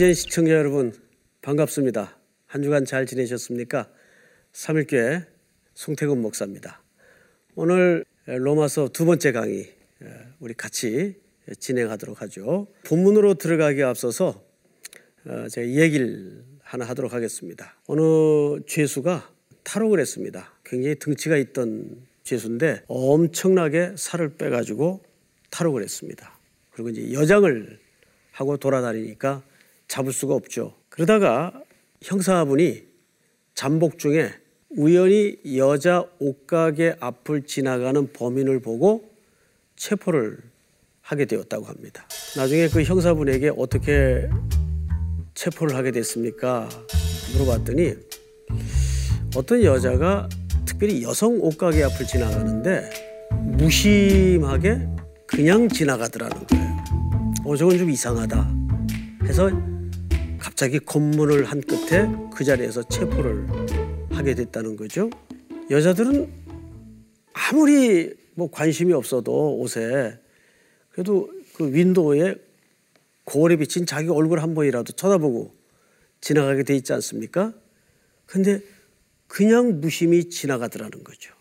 CGN 시청자 여러분 반갑습니다. 한 주간 잘 지내셨습니까? 3일교회 송태근 목사입니다. 오늘 로마서 두 번째 강의 우리 같이 진행하도록 하죠. 본문으로 들어가기 앞서서 어, 제가 얘기를 하나 하도록 하겠습니다. 어느 죄수가 탈옥을 했습니다. 굉장히 등치가 있던 죄수인데 엄청나게 살을 빼가지고 탈옥을 했습니다. 그리고 이제 여장을 하고 돌아다니니까 잡을 수가 없죠. 그러다가 형사분이 잠복 중에 우연히 여자 옷가게 앞을 지나가는 범인을 보고 체포를 하게 되었다고 합니다. 나중에 그 형사분에게 어떻게 체포를 하게 됐습니까? 물어봤더니 어떤 여자가 특별히 여성 옷가게 앞을 지나가는데 무심하게 그냥 지나가더라는 거예요. 어, 저건 좀 이상하다 해서 갑자기 검문을 한 끝에 그 자리에서 체포를 하게 됐다는 거죠. 여자들은 아무리 뭐 관심이 없어도 옷에 그래도 그 윈도우에 거울에 비친 자기 얼굴 한 번이라도 쳐다보고 지나가게 돼 있지 않습니까? 근데 그냥 무심히 지나가더라는 거죠.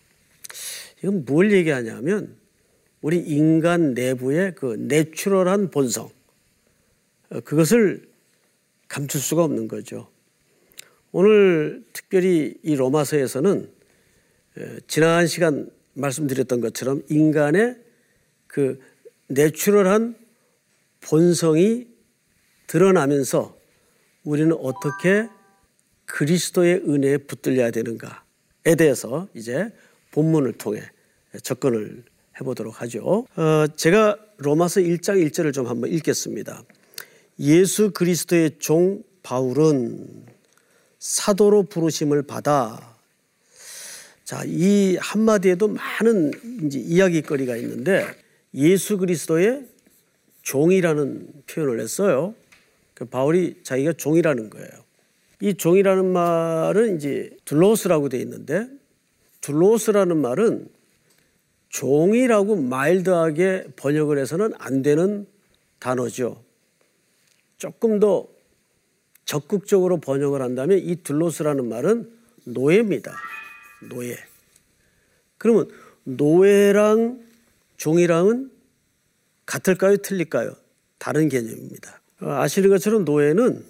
이건 뭘 얘기하냐면 우리 인간 내부의 그 내추럴한 본성 어, 그것을 감출 수가 없는 거죠. 오늘 특별히 이 로마서에서는 지난 시간 말씀드렸던 것처럼 인간의 그 내추럴한 본성이 드러나면서 우리는 어떻게 그리스도의 은혜에 붙들려야 되는가에 대해서 이제 본문을 통해 접근을 해보도록 하죠. 어, 제가 로마서 1장 1절을 좀 한번 읽겠습니다. 예수 그리스도의 종 바울은 사도로 부르심을 받아 자, 이 한마디에도 많은 이제 이야기거리가 있는데 예수 그리스도의 종이라는 표현을 했어요. 그 바울이 자기가 종이라는 거예요. 이 종이라는 말은 이제 둘로스라고 되어 있는데 둘로스라는 말은 종이라고 마일드하게 번역을 해서는 안 되는 단어죠. 조금 더 적극적으로 번역을 한다면 이 둘로스라는 말은 노예입니다. 노예. 그러면 노예랑 종이랑은 같을까요? 틀릴까요? 다른 개념입니다. 어, 아시는 것처럼 노예는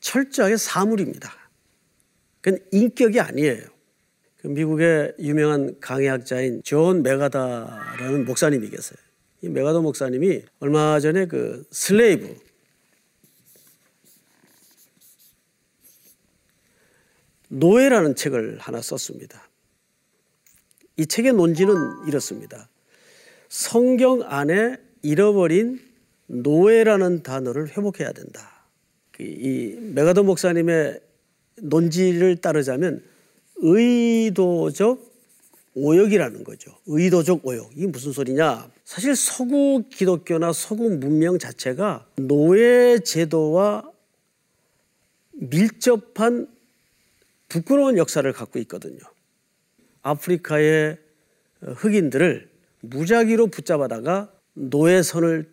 철저하게 사물입니다. 그건 인격이 아니에요. 그 미국의 유명한 강해학자인 존 맥아더라는 목사님이 계세요. 이 맥아더 목사님이 얼마 전에 그 Slave 노예라는 책을 하나 썼습니다. 이 책의 논지는 이렇습니다. 성경 안에 잃어버린 노예라는 단어를 회복해야 된다. 이 메가더 목사님의 논지를 따르자면 의도적 오역이라는 거죠. 의도적 오역. 이게 무슨 소리냐? 사실 서구 기독교나 서구 문명 자체가 노예 제도와 밀접한 부끄러운 역사를 갖고 있거든요. 아프리카의 흑인들을 무작위로 붙잡아다가 노예선을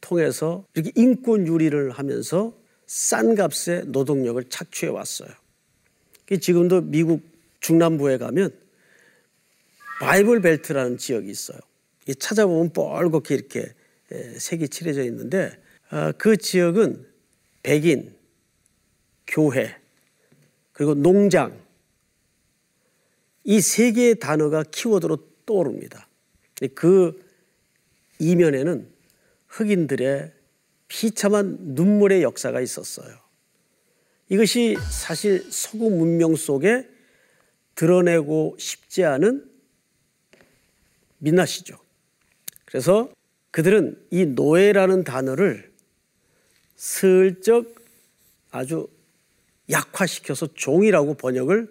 통해서 이렇게 인권 유리를 하면서 싼 값에 노동력을 착취해 왔어요. 지금도 미국 중남부에 가면 바이블 벨트라는 지역이 있어요. 찾아보면 뻘겋게 이렇게 색이 칠해져 있는데 아, 그 지역은 백인, 교회, 그리고 농장 이 세 개의 단어가 키워드로 떠오릅니다. 그 이면에는 흑인들의 비참한 눈물의 역사가 있었어요. 이것이 사실 서구 문명 속에 드러내고 싶지 않은 민낯이죠. 그래서 그들은 이 노예라는 단어를 슬쩍 아주 약화시켜서 종이라고 번역을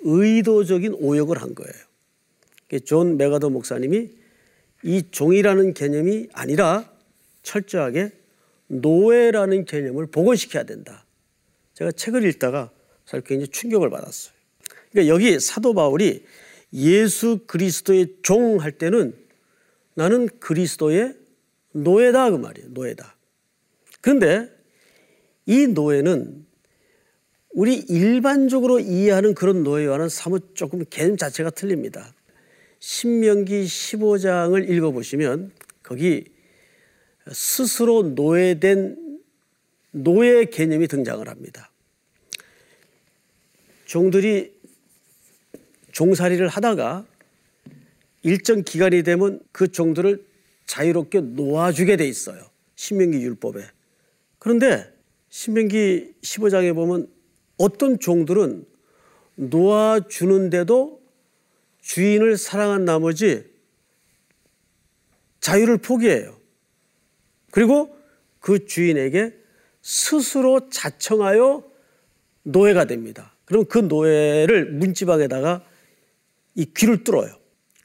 의도적인 오역을 한 거예요. 존 맥아더 목사님이 이 종이라는 개념이 아니라 철저하게 노예라는 개념을 복원시켜야 된다. 제가 책을 읽다가 사실 굉장히 충격을 받았어요. 그러니까 여기 사도 바울이 예수 그리스도의 종 할 때는 나는 그리스도의 노예다 그 말이에요. 노예다. 그런데 이 노예는 우리 일반적으로 이해하는 그런 노예와는 사뭇 조금 개념 자체가 틀립니다. 신명기 15장을 읽어보시면 거기 스스로 노예된 노예 개념이 등장을 합니다. 종들이 종살이를 하다가 일정 기간이 되면 그 종들을 자유롭게 놓아주게 돼 있어요. 신명기 율법에. 그런데 신명기 15장에 보면 어떤 종들은 놓아주는데도 주인을 사랑한 나머지 자유를 포기해요. 그리고 그 주인에게 스스로 자청하여 노예가 됩니다. 그럼 그 노예를 문지방에다가 이 귀를 뚫어요.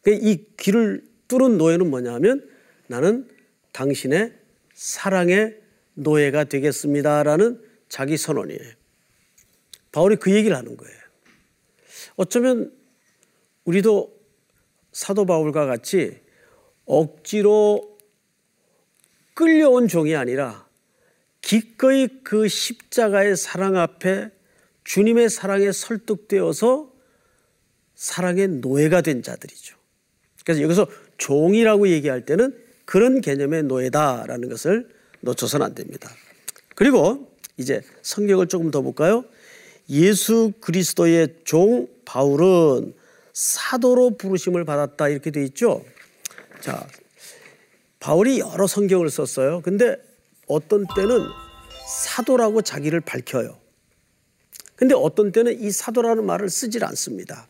이 귀를 뚫은 노예는 뭐냐 하면 나는 당신의 사랑의 노예가 되겠습니다라는 자기 선언이에요. 바울이 그 얘기를 하는 거예요. 어쩌면 우리도 사도 바울과 같이 억지로 끌려온 종이 아니라 기꺼이 그 십자가의 사랑 앞에 주님의 사랑에 설득되어서 사랑의 노예가 된 자들이죠. 그래서 여기서 종이라고 얘기할 때는 그런 개념의 노예다라는 것을 놓쳐서는 안 됩니다. 그리고 이제 성경을 조금 더 볼까요? 예수 그리스도의 종 바울은 사도로 부르심을 받았다 이렇게 돼 있죠. 자, 바울이 여러 성경을 썼어요. 근데 어떤 때는 사도라고 자기를 밝혀요. 근데 어떤 때는 이 사도라는 말을 쓰질 않습니다.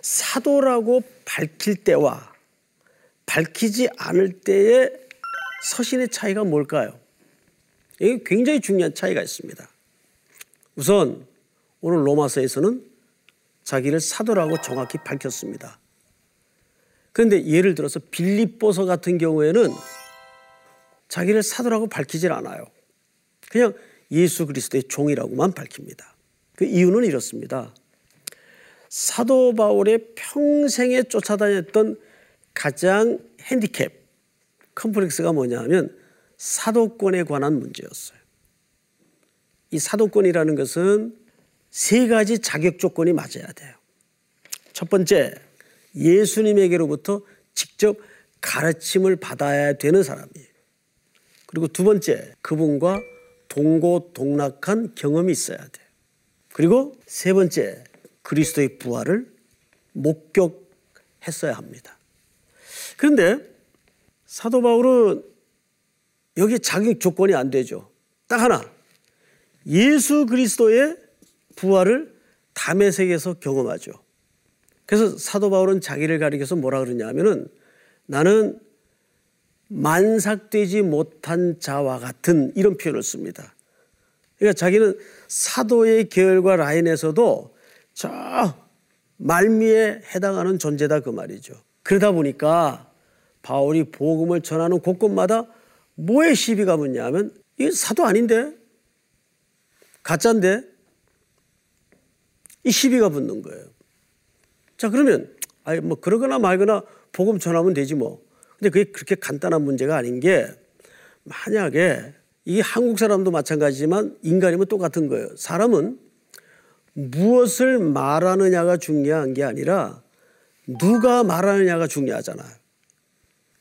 사도라고 밝힐 때와 밝히지 않을 때의 서신의 차이가 뭘까요? 이게 굉장히 중요한 차이가 있습니다. 우선 오늘 로마서에서는 자기를 사도라고 정확히 밝혔습니다. 그런데 예를 들어서 빌립보서 같은 경우에는 자기를 사도라고 밝히질 않아요. 그냥 예수 그리스도의 종이라고만 밝힙니다. 그 이유는 이렇습니다. 사도 바울의 평생에 쫓아다녔던 가장 핸디캡, 컴플렉스가 뭐냐 하면 사도권에 관한 문제였어요. 이 사도권이라는 것은 세 가지 자격 조건이 맞아야 돼요. 첫 번째, 예수님에게로부터 직접 가르침을 받아야 되는 사람이에요. 그리고 두 번째, 그분과 동고동락한 경험이 있어야 돼요. 그리고 세 번째, 그리스도의 부활을 목격했어야 합니다. 그런데 사도 바울은 여기 자격 조건이 안 되죠. 딱 하나. 예수 그리스도의 부활을 담에색에서 경험하죠. 그래서 사도 바울은 자기를 가리켜서 뭐라 그러냐 하면은 나는 만삭되지 못한 자와 같은 이런 표현을 씁니다. 그러니까 자기는 사도의 계열과 라인에서도 저 말미에 해당하는 존재다 그 말이죠. 그러다 보니까 바울이 복음을 전하는 곳곳마다 뭐에 시비가 붙냐면 이 사도 아닌데 가짜인데 이 시비가 붙는 거예요. 자 그러면 아니 뭐 그러거나 말거나 복음 전하면 되지 뭐. 근데 그게 그렇게 간단한 문제가 아닌 게 만약에 이게 한국 사람도 마찬가지지만 인간이면 똑같은 거예요. 사람은 무엇을 말하느냐가 중요한 게 아니라 누가 말하느냐가 중요하잖아요.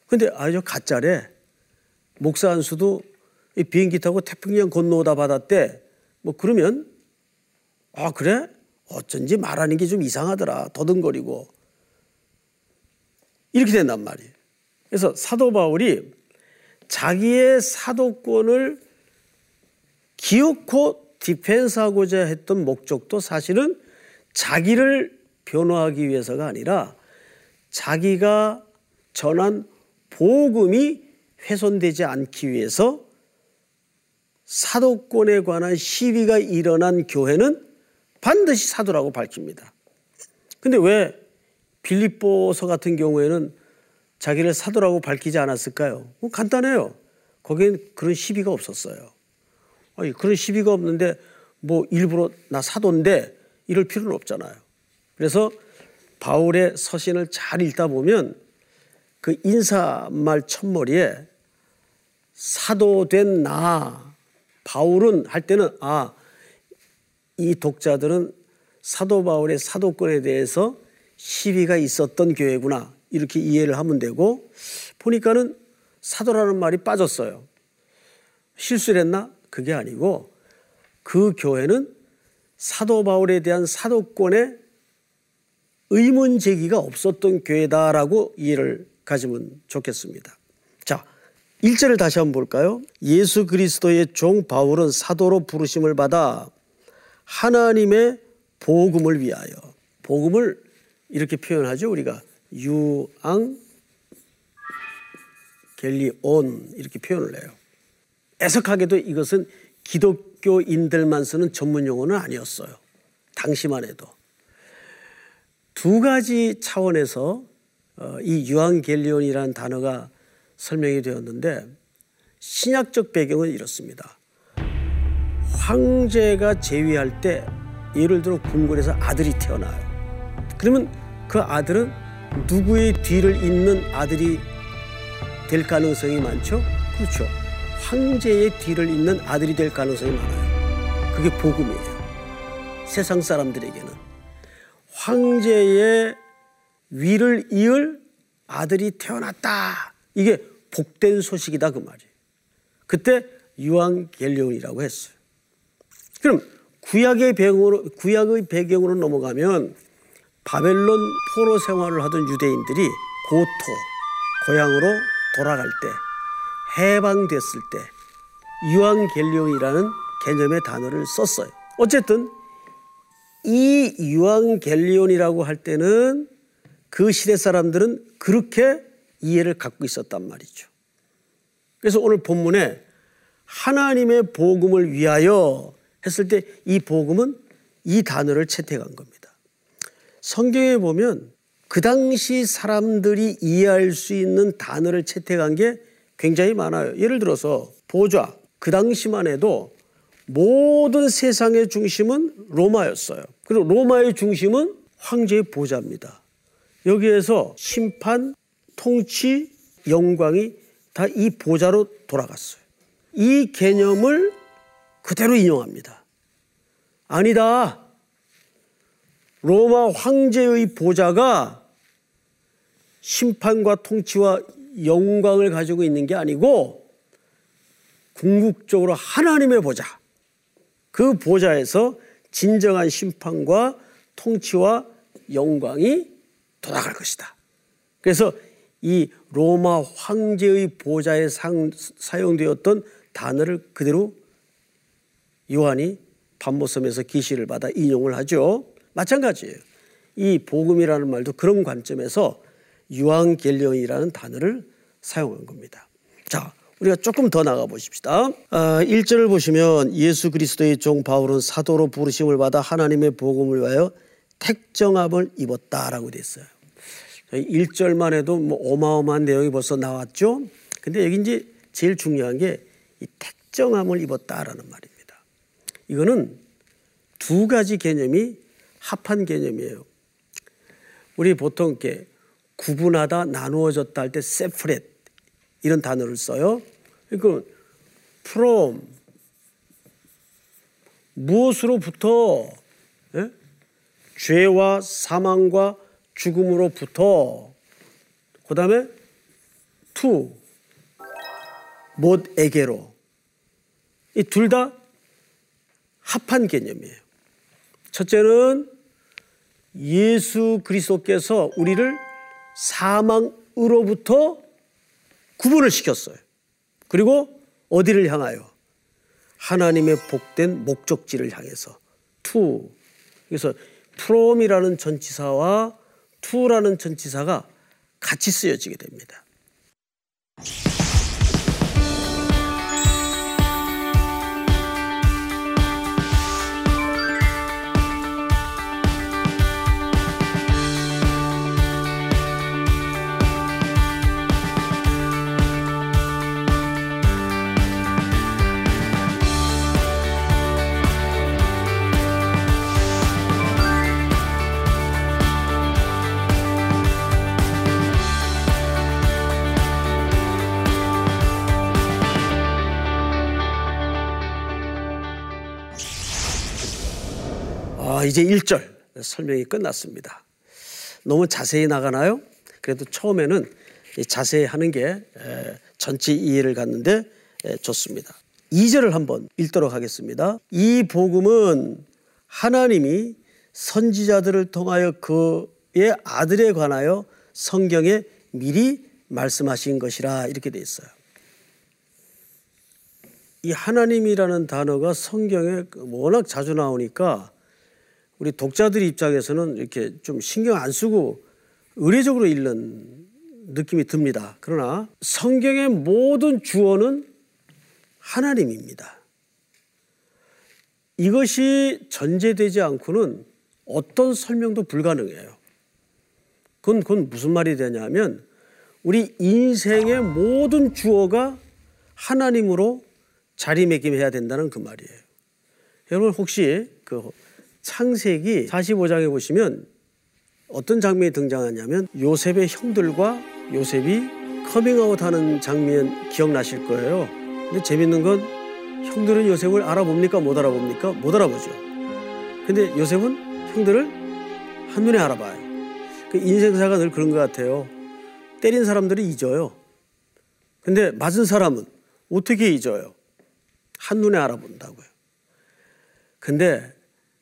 근데 아주 가짜래. 목사 한 수도 비행기 타고 태평양 건너오다 받았대. 뭐 그러면 아 그래? 어쩐지 말하는 게 좀 이상하더라. 더듬거리고. 이렇게 된단 말이에요. 그래서 사도 바울이 자기의 사도권을 기어코 디펜스하고자 했던 목적도 사실은 자기를 변호하기 위해서가 아니라 자기가 전한 복음이 훼손되지 않기 위해서 사도권에 관한 시비가 일어난 교회는 반드시 사도라고 밝힙니다. 근데 왜 빌립보서 같은 경우에는 자기를 사도라고 밝히지 않았을까요? 뭐 간단해요. 거기엔 그런 시비가 없었어요. 아니, 그런 시비가 없는데 뭐 일부러 나 사도인데 이럴 필요는 없잖아요. 그래서 바울의 서신을 잘 읽다 보면 그 인사말 첫머리에 사도된 나 바울은 할 때는 아, 이 독자들은 사도 바울의 사도권에 대해서 시비가 있었던 교회구나. 이렇게 이해를 하면 되고 보니까는 사도라는 말이 빠졌어요. 실수를 했나? 그게 아니고 그 교회는 사도 바울에 대한 사도권에 의문 제기가 없었던 교회다라고 이해를 가지면 좋겠습니다. 자, 1절을 다시 한번 볼까요? 예수 그리스도의 종 바울은 사도로 부르심을 받아 하나님의 복음을 위하여 복음을 이렇게 표현하죠. 우리가 유앙 겔리온 이렇게 표현을 해요. 애석하게도 이것은 기독교인들만 쓰는 전문 용어는 아니었어요. 당시만 해도. 두 가지 차원에서 어, 이 유앙겔리온이라는 단어가 설명이 되었는데 신약적 배경은 이렇습니다. 황제가 재위할 때 예를 들어 궁궐에서 아들이 태어나요. 그러면 그 아들은 누구의 뒤를 잇는 아들이 될 가능성이 많죠? 그렇죠. 황제의 뒤를 잇는 아들이 될 가능성이 많아요. 그게 복음이에요. 세상 사람들에게는. 황제의 위를 이을 아들이 태어났다. 이게 복된 소식이다 그 말이에요. 그때 유황 겔리온이라고 했어요. 그럼 구약의 배경으로 구약의 배경으로 넘어가면 바벨론 포로 생활을 하던 유대인들이 고토 고향으로 돌아갈 때 해방됐을 때 유황겔리온이라는 개념의 단어를 썼어요. 어쨌든 이 유황겔리온이라고 할 때는 그 시대 사람들은 그렇게 이해를 갖고 있었단 말이죠. 그래서 오늘 본문에 하나님의 복음을 위하여 했을 때 이 복음은 이 단어를 채택한 겁니다. 성경에 보면 그 당시 사람들이 이해할 수 있는 단어를 채택한 게 굉장히 많아요. 예를 들어서 보좌. 그 당시만 해도 모든 세상의 중심은 로마였어요. 그리고 로마의 중심은 황제의 보좌입니다. 여기에서 심판, 통치, 영광이 다 이 보좌로 돌아갔어요. 이 개념을 그대로 인용합니다. 아니다. 로마 황제의 보좌가 심판과 통치와 영광을 가지고 있는 게 아니고 궁극적으로 하나님의 보좌. 그 보좌에서 진정한 심판과 통치와 영광이 돌아갈 것이다. 그래서 이 로마 황제의 보좌에 상, 사용되었던 단어를 그대로 요한이 반모섬에서 계시를 받아 인용을 하죠. 마찬가지예요. 이 복음이라는 말도 그런 관점에서 유앙겔리온이라는 단어를 사용한 겁니다. 자, 우리가 조금 더 나가 보십시다. 아, 1절을 보시면 예수 그리스도의 종 바울은 사도로 부르심을 받아 하나님의 복음을 위하여 택정함을 입었다라고 됐어요. 1절만 해도 뭐 어마어마한 내용이 벌써 나왔죠. 근데 여기 이제 제일 중요한 게 이 택정함을 입었다라는 말입니다. 이거는 두 가지 개념이 합한 개념이에요. 우리 보통 이렇게 구분하다 나누어졌다 할때 세프렛 이런 단어를 써요. 그러니까 from 무엇으로부터 예? 죄와 사망과 죽음으로부터 그 다음에 to 못에게로 이 둘 다 합한 개념이에요. 첫째는 예수 그리스도께서 우리를 사망으로부터 구분을 시켰어요. 그리고 어디를 향하여? 하나님의 복된 목적지를 향해서 to. 그래서 from이라는 전치사와 to라는 전치사가 같이 쓰여지게 됩니다. 이제 1절 설명이 끝났습니다. 너무 자세히 나가나요? 그래도 처음에는 자세히 하는 게 전체 이해를 갖는데 좋습니다. 2절을 한번 읽도록 하겠습니다. 이 복음은 하나님이 선지자들을 통하여 그의 아들에 관하여 성경에 미리 말씀하신 것이라 이렇게 돼 있어요. 이 하나님이라는 단어가 성경에 워낙 자주 나오니까 우리 독자들 입장에서는 이렇게 좀 신경 안 쓰고 의례적으로 읽는 느낌이 듭니다. 그러나 성경의 모든 주어는 하나님입니다. 이것이 전제되지 않고는 어떤 설명도 불가능해요. 그건, 그건 무슨 말이 되냐면 우리 인생의 모든 주어가 하나님으로 자리매김해야 된다는 그 말이에요. 여러분 혹시 그 창세기 45장에 보시면 어떤 장면이 등장하냐면 요셉의 형들과 요셉이 커밍아웃 하는 장면 기억나실 거예요. 근데 재밌는 건 형들은 요셉을 알아봅니까? 못 알아봅니까? 못 알아보죠. 근데 요셉은 형들을 한눈에 알아봐요. 그 인생사가 늘 그런 것 같아요. 때린 사람들이 잊어요. 근데 맞은 사람은 어떻게 잊어요? 한눈에 알아본다고요. 근데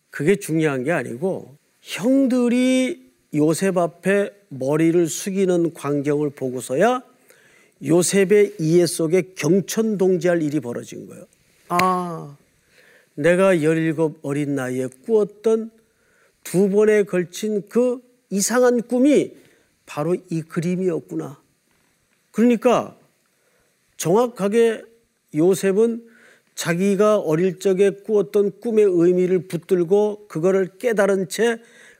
그게 중요한 게 아니고 형들이 요셉 앞에 머리를 숙이는 광경을 보고서야 요셉의 이해 속에 경천동지할 일이 벌어진 거예요. 아, 내가 열일곱 어린 나이에 꾸었던 두 번에 걸친 그 이상한 꿈이 바로 이 그림이었구나. 그러니까 정확하게 요셉은 자기가 어릴 적에 꾸었던 꿈의 의미를 붙들고 그거를 깨달은 채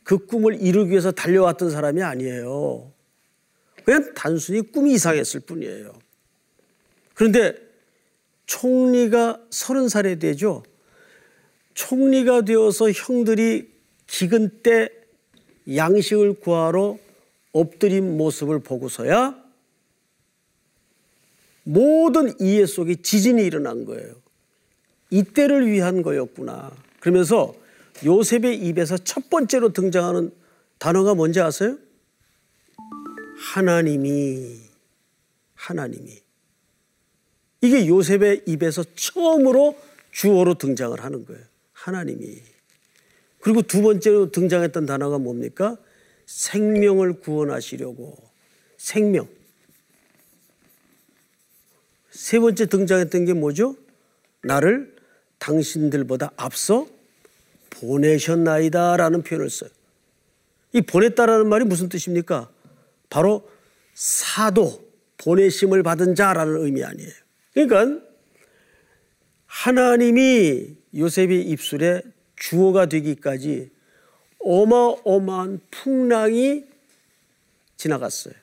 그 꿈을 이루기 위해서 달려왔던 사람이 아니에요. 그냥 단순히 꿈이 이상했을 뿐이에요. 그런데 총리가 서른 살이 되죠. 총리가 되어서 형들이 기근 때 양식을 구하러 엎드린 모습을 보고서야 모든 이해 속에 지진이 일어난 거예요. 이때를 위한 거였구나. 그러면서 요셉의 입에서 첫 번째로 등장하는 단어가 뭔지 아세요? 하나님이, 하나님이. 이게 요셉의 입에서 처음으로 주어로 등장을 하는 거예요. 하나님이. 그리고 두 번째로 등장했던 단어가 뭡니까? 생명을 구원하시려고. 생명. 세 번째 등장했던 게 뭐죠? 나를 당신들보다 앞서 보내셨나이다 라는 표현을 써요. 이 보냈다라는 말이 무슨 뜻입니까? 바로 사도, 보내심을 받은 자라는 의미 아니에요. 그러니까 하나님이 요셉의 입술에 주어가 되기까지 어마어마한 풍랑이 지나갔어요.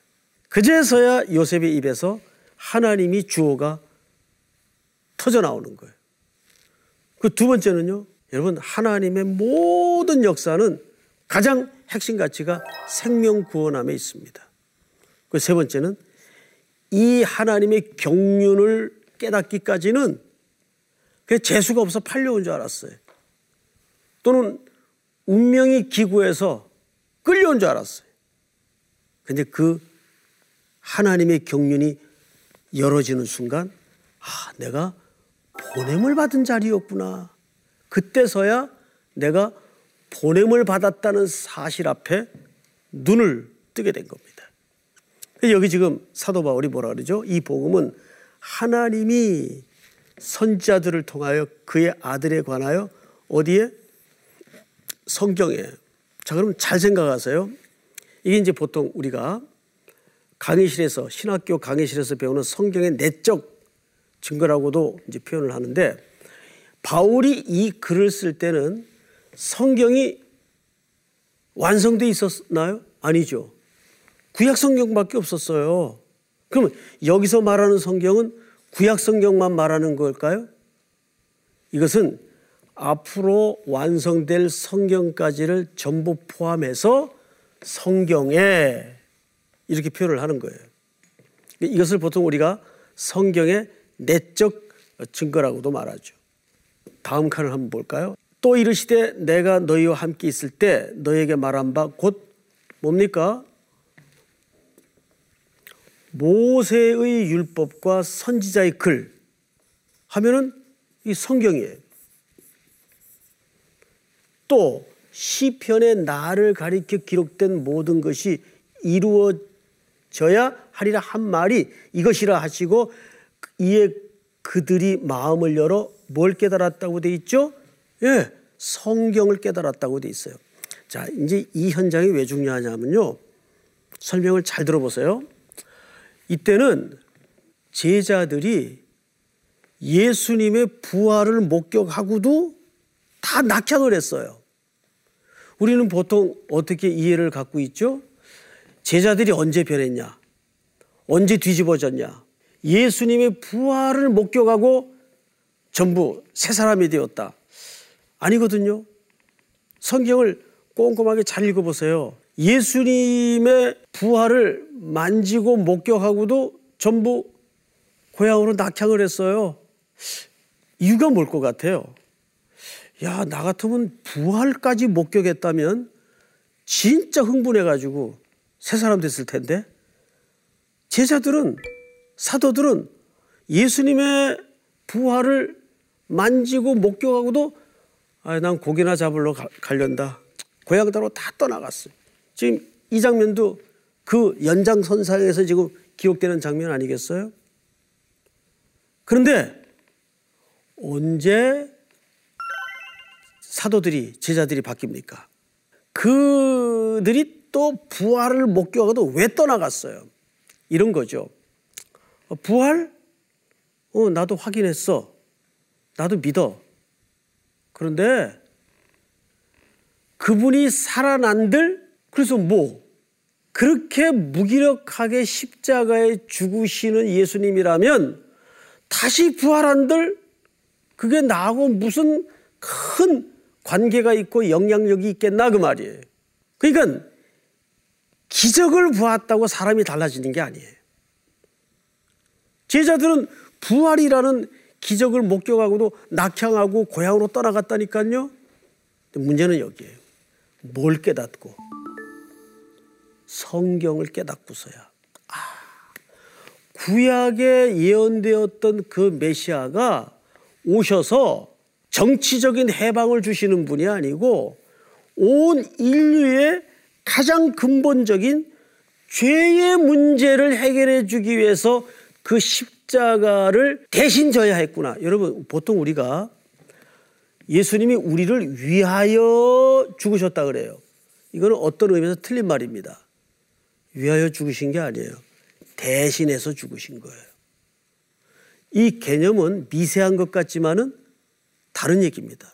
그제서야 요셉의 입에서 하나님이 주어가 터져 나오는 거예요. 그 두 번째는요, 여러분, 하나님의 모든 역사는 가장 핵심 가치가 생명 구원함에 있습니다. 그 세 번째는 이 하나님의 경륜을 깨닫기까지는 그 재수가 없어 팔려온 줄 알았어요. 또는 운명이 기구해서 끌려온 줄 알았어요. 근데 그 하나님의 경륜이 열어지는 순간, 아, 내가 보냄을 받은 자리였구나. 그때서야 내가 보냄을 받았다는 사실 앞에 눈을 뜨게 된 겁니다. 여기 지금 사도 바울이 뭐라 그러죠? 이 복음은 하나님이 선자들을 통하여 그의 아들에 관하여 어디에? 성경에. 자, 그럼 잘 생각하세요. 이게 이제 보통 우리가 강의실에서, 신학교 강의실에서 배우는 성경의 내적 증거라고도 이제 표현을 하는데 바울이 이 글을 쓸 때는 성경이 완성돼 있었나요? 아니죠. 구약 성경밖에 없었어요. 그러면 여기서 말하는 성경은 구약 성경만 말하는 걸까요? 이것은 앞으로 완성될 성경까지를 전부 포함해서 성경에 이렇게 표현을 하는 거예요. 이것을 보통 우리가 성경의 내적 증거라고도 말하죠. 다음 칸을 한번 볼까요? 또 이르시되 내가 너희와 함께 있을 때 너에게 말한 바 곧 뭡니까? 모세의 율법과 선지자의 글 하면은 이 성경이에요. 또 시편의 나를 가리켜 기록된 모든 것이 이루어져야 하리라 한 말이 이것이라 하시고 이에 그들이 마음을 열어 뭘 깨달았다고 돼 있죠? 예, 성경을 깨달았다고 돼 있어요. 자, 이제 이 현장이 왜 중요하냐면요. 설명을 잘 들어보세요. 이때는 제자들이 예수님의 부활을 목격하고도 다 낙향을 했어요. 우리는 보통 어떻게 이해를 갖고 있죠? 제자들이 언제 변했냐? 언제 뒤집어졌냐? 예수님의 부활을 목격하고 전부 새 사람이 되었다. 아니거든요. 성경을 꼼꼼하게 잘 읽어보세요. 예수님의 부활을 만지고 목격하고도 전부 고향으로 낙향을 했어요. 이유가 뭘 것 같아요? 야, 나 같으면 부활까지 목격했다면 진짜 흥분해가지고 새 사람 됐을 텐데. 제자들은, 사도들은 예수님의 부활을 만지고 목격하고도 아, 난 고기나 잡으러 가, 가련다. 고향 따로 다 떠나갔어요. 지금 이 장면도 그 연장선상에서 지금 기록되는 장면 아니겠어요? 그런데 언제 사도들이 제자들이 바뀝니까? 그들이 또 부활을 목격하고도 왜 떠나갔어요? 이런 거죠. 어, 부활? 어, 나도 확인했어. 나도 믿어. 그런데 그분이 살아난들? 그래서 뭐? 그렇게 무기력하게 십자가에 죽으시는 예수님이라면 다시 부활한들? 그게 나하고 무슨 큰 관계가 있고 영향력이 있겠나 그 말이에요. 그러니까 기적을 보았다고 사람이 달라지는 게 아니에요. 제자들은 부활이라는 기적을 목격하고도 낙향하고 고향으로 떠나갔다니까요. 문제는 여기에요. 뭘 깨닫고 성경을 깨닫고서야 아, 구약에 예언되었던 그 메시아가 오셔서 정치적인 해방을 주시는 분이 아니고 온 인류의 가장 근본적인 죄의 문제를 해결해 주기 위해서 그 십자가를 대신 져야 했구나. 여러분, 보통 우리가 예수님이 우리를 위하여 죽으셨다 그래요. 이거는 어떤 의미에서 틀린 말입니다. 위하여 죽으신 게 아니에요. 대신해서 죽으신 거예요. 이 개념은 미세한 것 같지만은 다른 얘기입니다.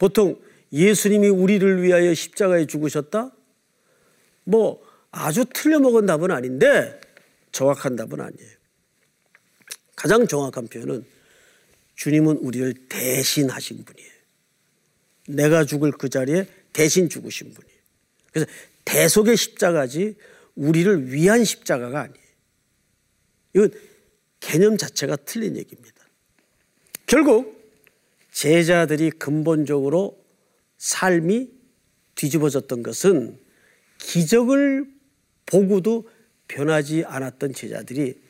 보통 예수님이 우리를 위하여 십자가에 죽으셨다? 뭐 아주 틀려먹은 답은 아닌데 정확한 답은 아니에요. 가장 정확한 표현은 주님은 우리를 대신하신 분이에요. 내가 죽을 그 자리에 대신 죽으신 분이에요. 그래서 대속의 십자가지 우리를 위한 십자가가 아니에요. 이건 개념 자체가 틀린 얘기입니다. 결국 제자들이 근본적으로 삶이 뒤집어졌던 것은 기적을 보고도 변하지 않았던 제자들이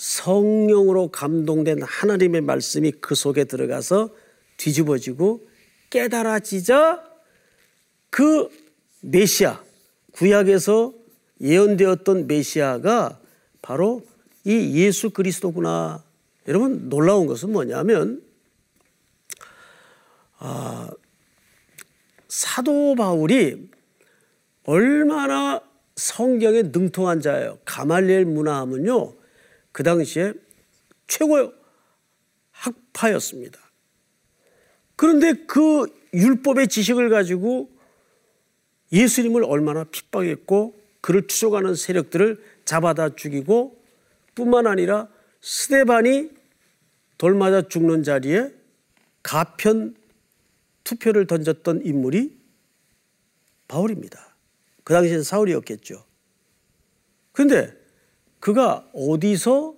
성령으로 감동된 하나님의 말씀이 그 속에 들어가서 뒤집어지고 깨달아지자 그 메시아, 구약에서 예언되었던 메시아가 바로 이 예수 그리스도구나 여러분 놀라운 것은 뭐냐면 아, 사도 바울이 얼마나 성경에 능통한 자예요. 가말리엘 문화하면요. 그 당시에 최고의 학파였습니다. 그런데 그 율법의 지식을 가지고 예수님을 얼마나 핍박했고 그를 추적하는 세력들을 잡아다 죽이고 뿐만 아니라 스데반이 돌 맞아 죽는 자리에 가편 투표를 던졌던 인물이 바울입니다. 그 당시엔 사울이었겠죠. 그런데 그가 어디서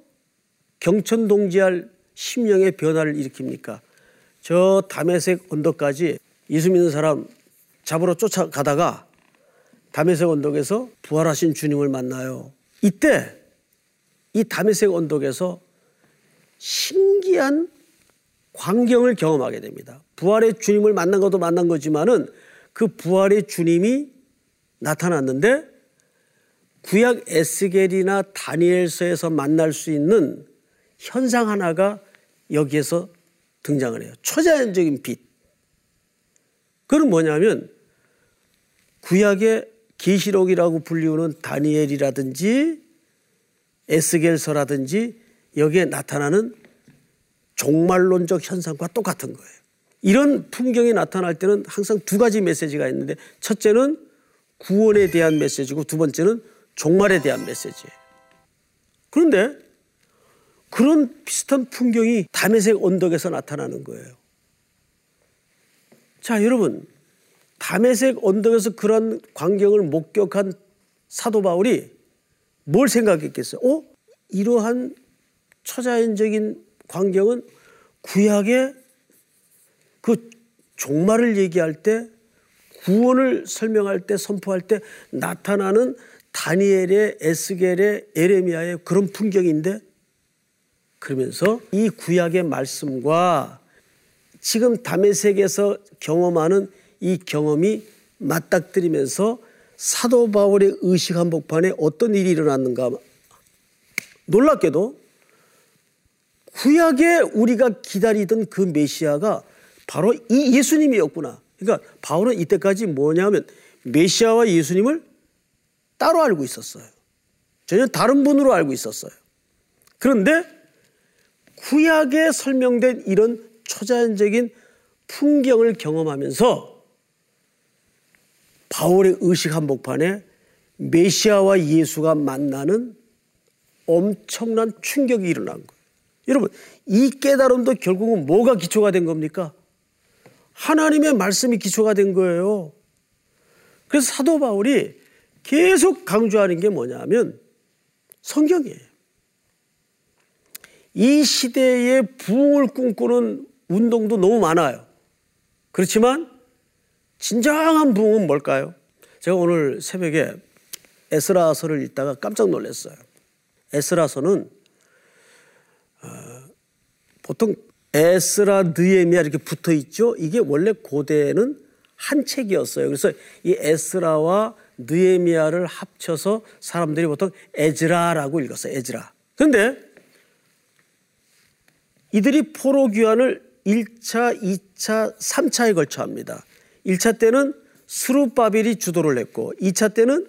경천동지할 심령의 변화를 일으킵니까? 저 담에색 언덕까지 예수 믿는 사람 잡으러 쫓아가다가 담에색 언덕에서 부활하신 주님을 만나요. 이때 이 담에색 언덕에서 신기한 광경을 경험하게 됩니다. 부활의 주님을 만난 것도 만난 거지만은 그 부활의 주님이 나타났는데 구약 에스겔이나 다니엘서에서 만날 수 있는 현상 하나가 여기에서 등장을 해요. 초자연적인 빛. 그건 뭐냐면 구약의 계시록이라고 불리우는 다니엘이라든지 에스겔서라든지 여기에 나타나는 종말론적 현상과 똑같은 거예요. 이런 풍경이 나타날 때는 항상 두 가지 메시지가 있는데 첫째는 구원에 대한 메시지고 두 번째는 종말에 대한 메시지예요. 그런데 그런 비슷한 풍경이 담에색 언덕에서 나타나는 거예요. 자, 여러분. 담에색 언덕에서 그런 광경을 목격한 사도 바울이 뭘 생각했겠어요? 어? 이러한 초자연적인 광경은 구약의 그 종말을 얘기할 때 구원을 설명할 때 선포할 때 나타나는 다니엘의 에스겔의 에레미야의 그런 풍경인데 그러면서 이 구약의 말씀과 지금 담에색에서 경험하는 이 경험이 맞닥뜨리면서 사도 바울의 의식 한복판에 어떤 일이 일어났는가 놀랍게도 구약에 우리가 기다리던 그 메시아가 바로 이 예수님이었구나. 그러니까 바울은 이때까지 뭐냐면 메시아와 예수님을 따로 알고 있었어요. 전혀 다른 분으로 알고 있었어요. 그런데 구약에 설명된 이런 초자연적인 풍경을 경험하면서 바울의 의식 한복판에 메시아와 예수가 만나는 엄청난 충격이 일어난 거예요. 여러분, 이 깨달음도 결국은 뭐가 기초가 된 겁니까? 하나님의 말씀이 기초가 된 거예요. 그래서 사도 바울이 계속 강조하는 게 뭐냐면 성경이에요. 이 시대에 부흥을 꿈꾸는 운동도 너무 많아요. 그렇지만 진정한 부흥은 뭘까요? 제가 오늘 새벽에 에스라서를 읽다가 깜짝 놀랐어요. 에스라서는 어, 보통 에스라 느에미아 이렇게 붙어 있죠. 이게 원래 고대는 한 책이었어요. 그래서 이 에스라와 느에미아를 합쳐서 사람들이 보통 에즈라라고 읽었어요. 에즈라. 그런데 이들이 포로 귀환을 1차, 2차, 3차에 걸쳐 합니다. 1차 때는 스루바빌이 주도를 했고 2차 때는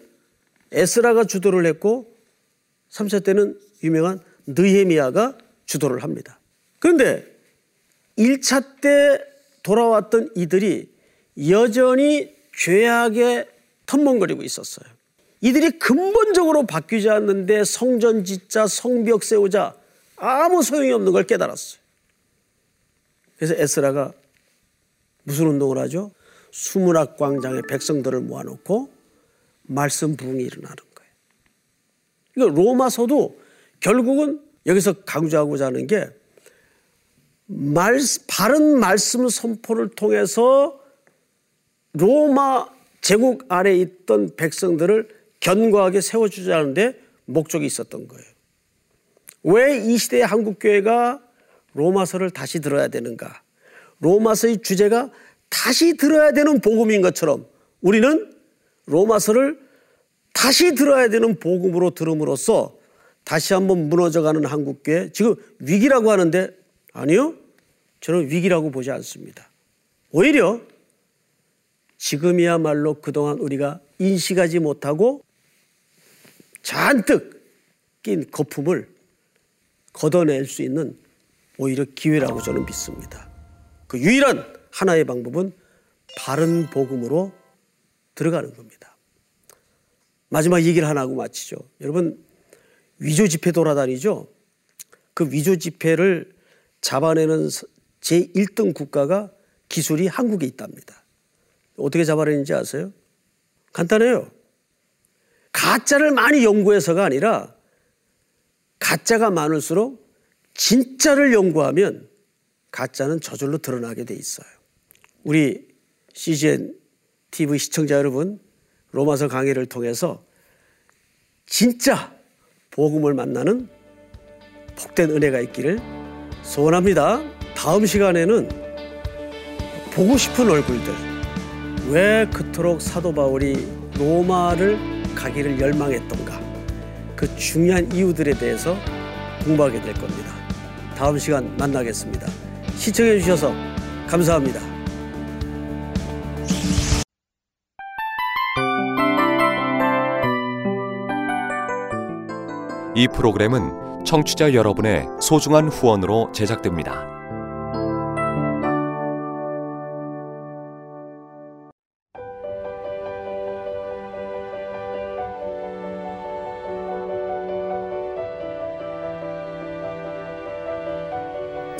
에스라가 주도를 했고 3차 때는 유명한 느헤미야가 주도를 합니다. 그런데 1차 때 돌아왔던 이들이 여전히 죄악에 텀벙거리고 있었어요. 이들이 근본적으로 바뀌지 않는데 성전 짓자, 성벽 세우자 아무 소용이 없는 걸 깨달았어요. 그래서 에스라가 무슨 운동을 하죠? 수문학 광장에 백성들을 모아놓고 말씀 부흥이 일어나는 거예요. 그러니까 로마서도 결국은 여기서 강조하고자 하는 게 말, 바른 말씀 선포를 통해서 로마 제국 아래 있던 백성들을 견고하게 세워주자는데 목적이 있었던 거예요. 왜 이 시대의 한국교회가 로마서를 다시 들어야 되는가? 로마서의 주제가 다시 들어야 되는 복음인 것처럼 우리는 로마서를 다시 들어야 되는 복음으로 들음으로써 다시 한번 무너져가는 한국교회 지금 위기라고 하는데 아니요 저는 위기라고 보지 않습니다. 오히려 지금이야말로 그동안 우리가 인식하지 못하고 잔뜩 낀 거품을 걷어낼 수 있는 오히려 기회라고 저는 믿습니다. 그 유일한 하나의 방법은 바른 복음으로 들어가는 겁니다. 마지막 얘기를 하나 하고 마치죠. 여러분 위조 지폐 돌아다니죠. 그 위조 지폐를 잡아내는 제 1등 국가가 기술이 한국에 있답니다. 어떻게 잡아내는지 아세요? 간단해요. 가짜를 많이 연구해서가 아니라 가짜가 많을수록 진짜를 연구하면 가짜는 저절로 드러나게 돼 있어요. 우리 CGN TV 시청자 여러분, 로마서 강의를 통해서 진짜 복음을 만나는 복된 은혜가 있기를 소원합니다. 다음 시간에는 보고 싶은 얼굴들, 왜 그토록 사도 바울이 로마를 가기를 열망했던가, 그 중요한 이유들에 대해서 공부하게 될 겁니다. 다음 시간 만나겠습니다. 시청해 주셔서 감사합니다. 이 프로그램은 청취자 여러분의 소중한 후원으로 제작됩니다.